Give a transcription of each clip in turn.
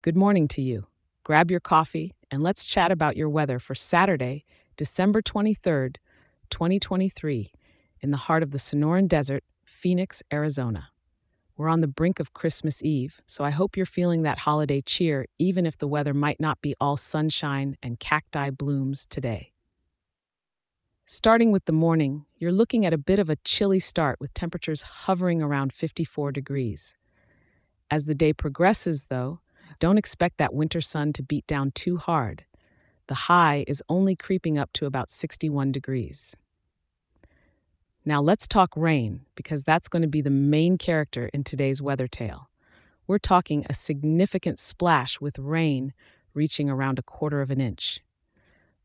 Good morning to you. Grab your coffee and let's chat about your weather for Saturday, December 23rd, 2023, in the heart of the Sonoran Desert, Phoenix, Arizona. We're on the brink of Christmas Eve, so I hope you're feeling that holiday cheer even if the weather might not be all sunshine and cacti blooms today. Starting with the morning, you're looking at a bit of a chilly start with temperatures hovering around 54 degrees. As the day progresses, though, don't expect that winter sun to beat down too hard. The high is only creeping up to about 61 degrees. Now let's talk rain, because that's going to be the main character in today's weather tale. We're talking a significant splash with rain reaching around a quarter of an inch.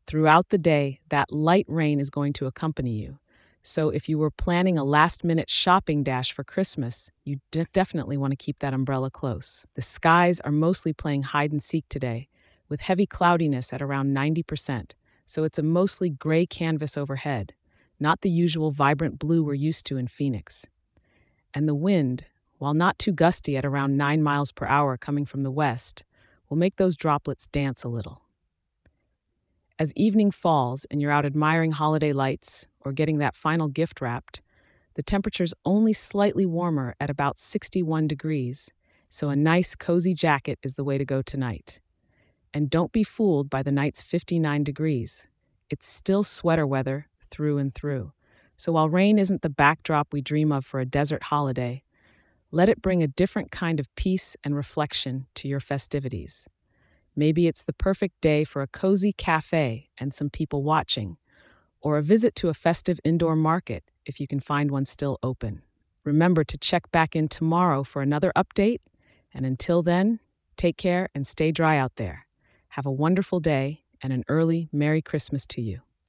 Throughout the day, that light rain is going to accompany you. So if you were planning a last minute shopping dash for Christmas, you de- definitely want to keep that umbrella close. The skies are mostly playing hide and seek today, with heavy cloudiness at around 90%, so it's a mostly gray canvas overhead, not the usual vibrant blue we're used to in Phoenix. And the wind, while not too gusty at around 9 miles per hour coming from the west, will make those droplets dance a little. As evening falls and you're out admiring holiday lights or getting that final gift wrapped, the temperature's only slightly warmer at about 61 degrees, so a nice cozy jacket is the way to go tonight. And don't be fooled by the night's 59 degrees. It's still sweater weather through and through. So while rain isn't the backdrop we dream of for a desert holiday, let it bring a different kind of peace and reflection to your festivities. Maybe it's the perfect day for a cozy cafe and some people watching, or a visit to a festive indoor market if you can find one still open. Remember to check back in tomorrow for another update, and until then, take care and stay dry out there. Have a wonderful day and an early Merry Christmas to you.